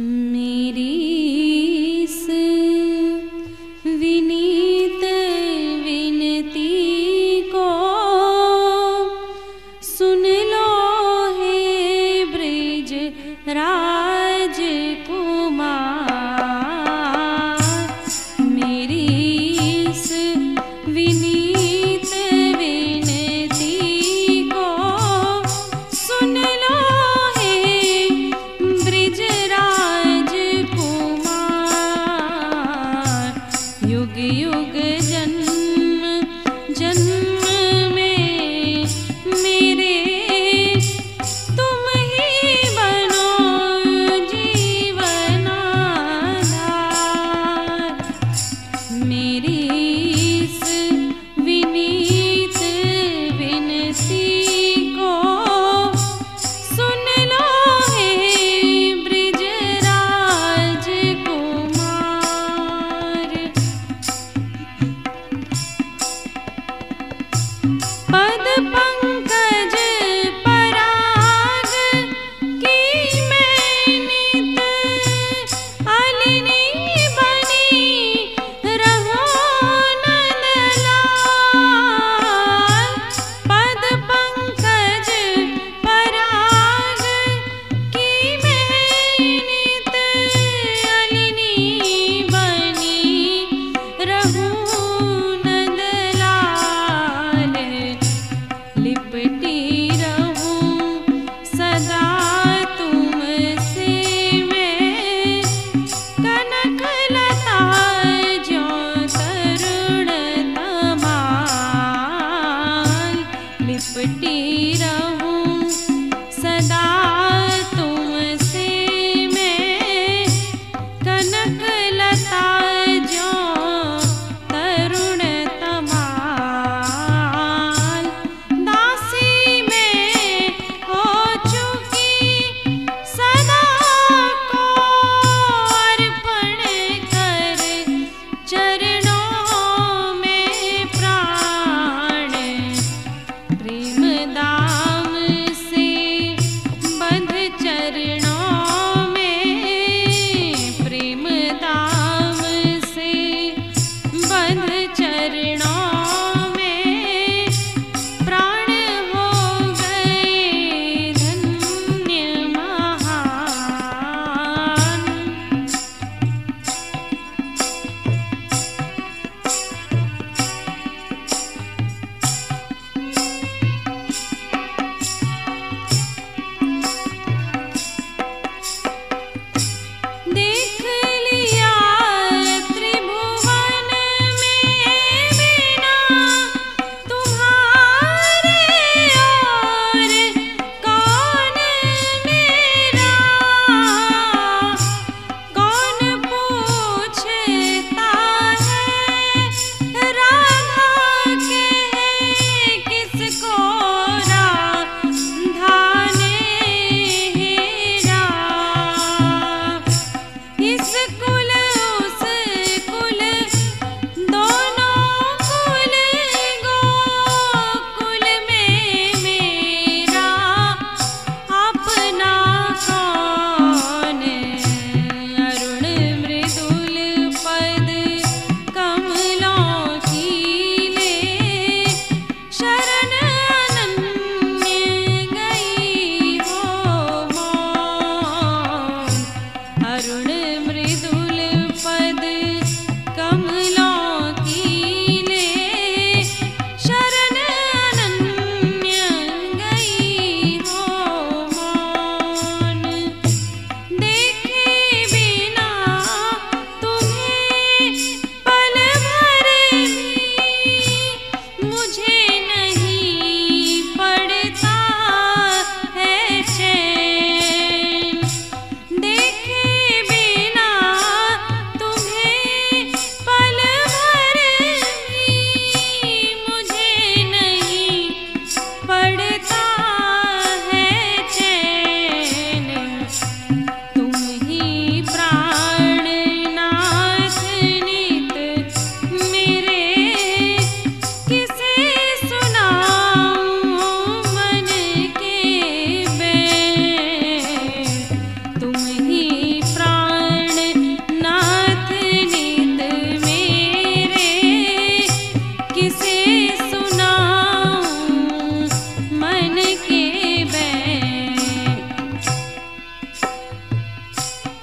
मेरे मेरी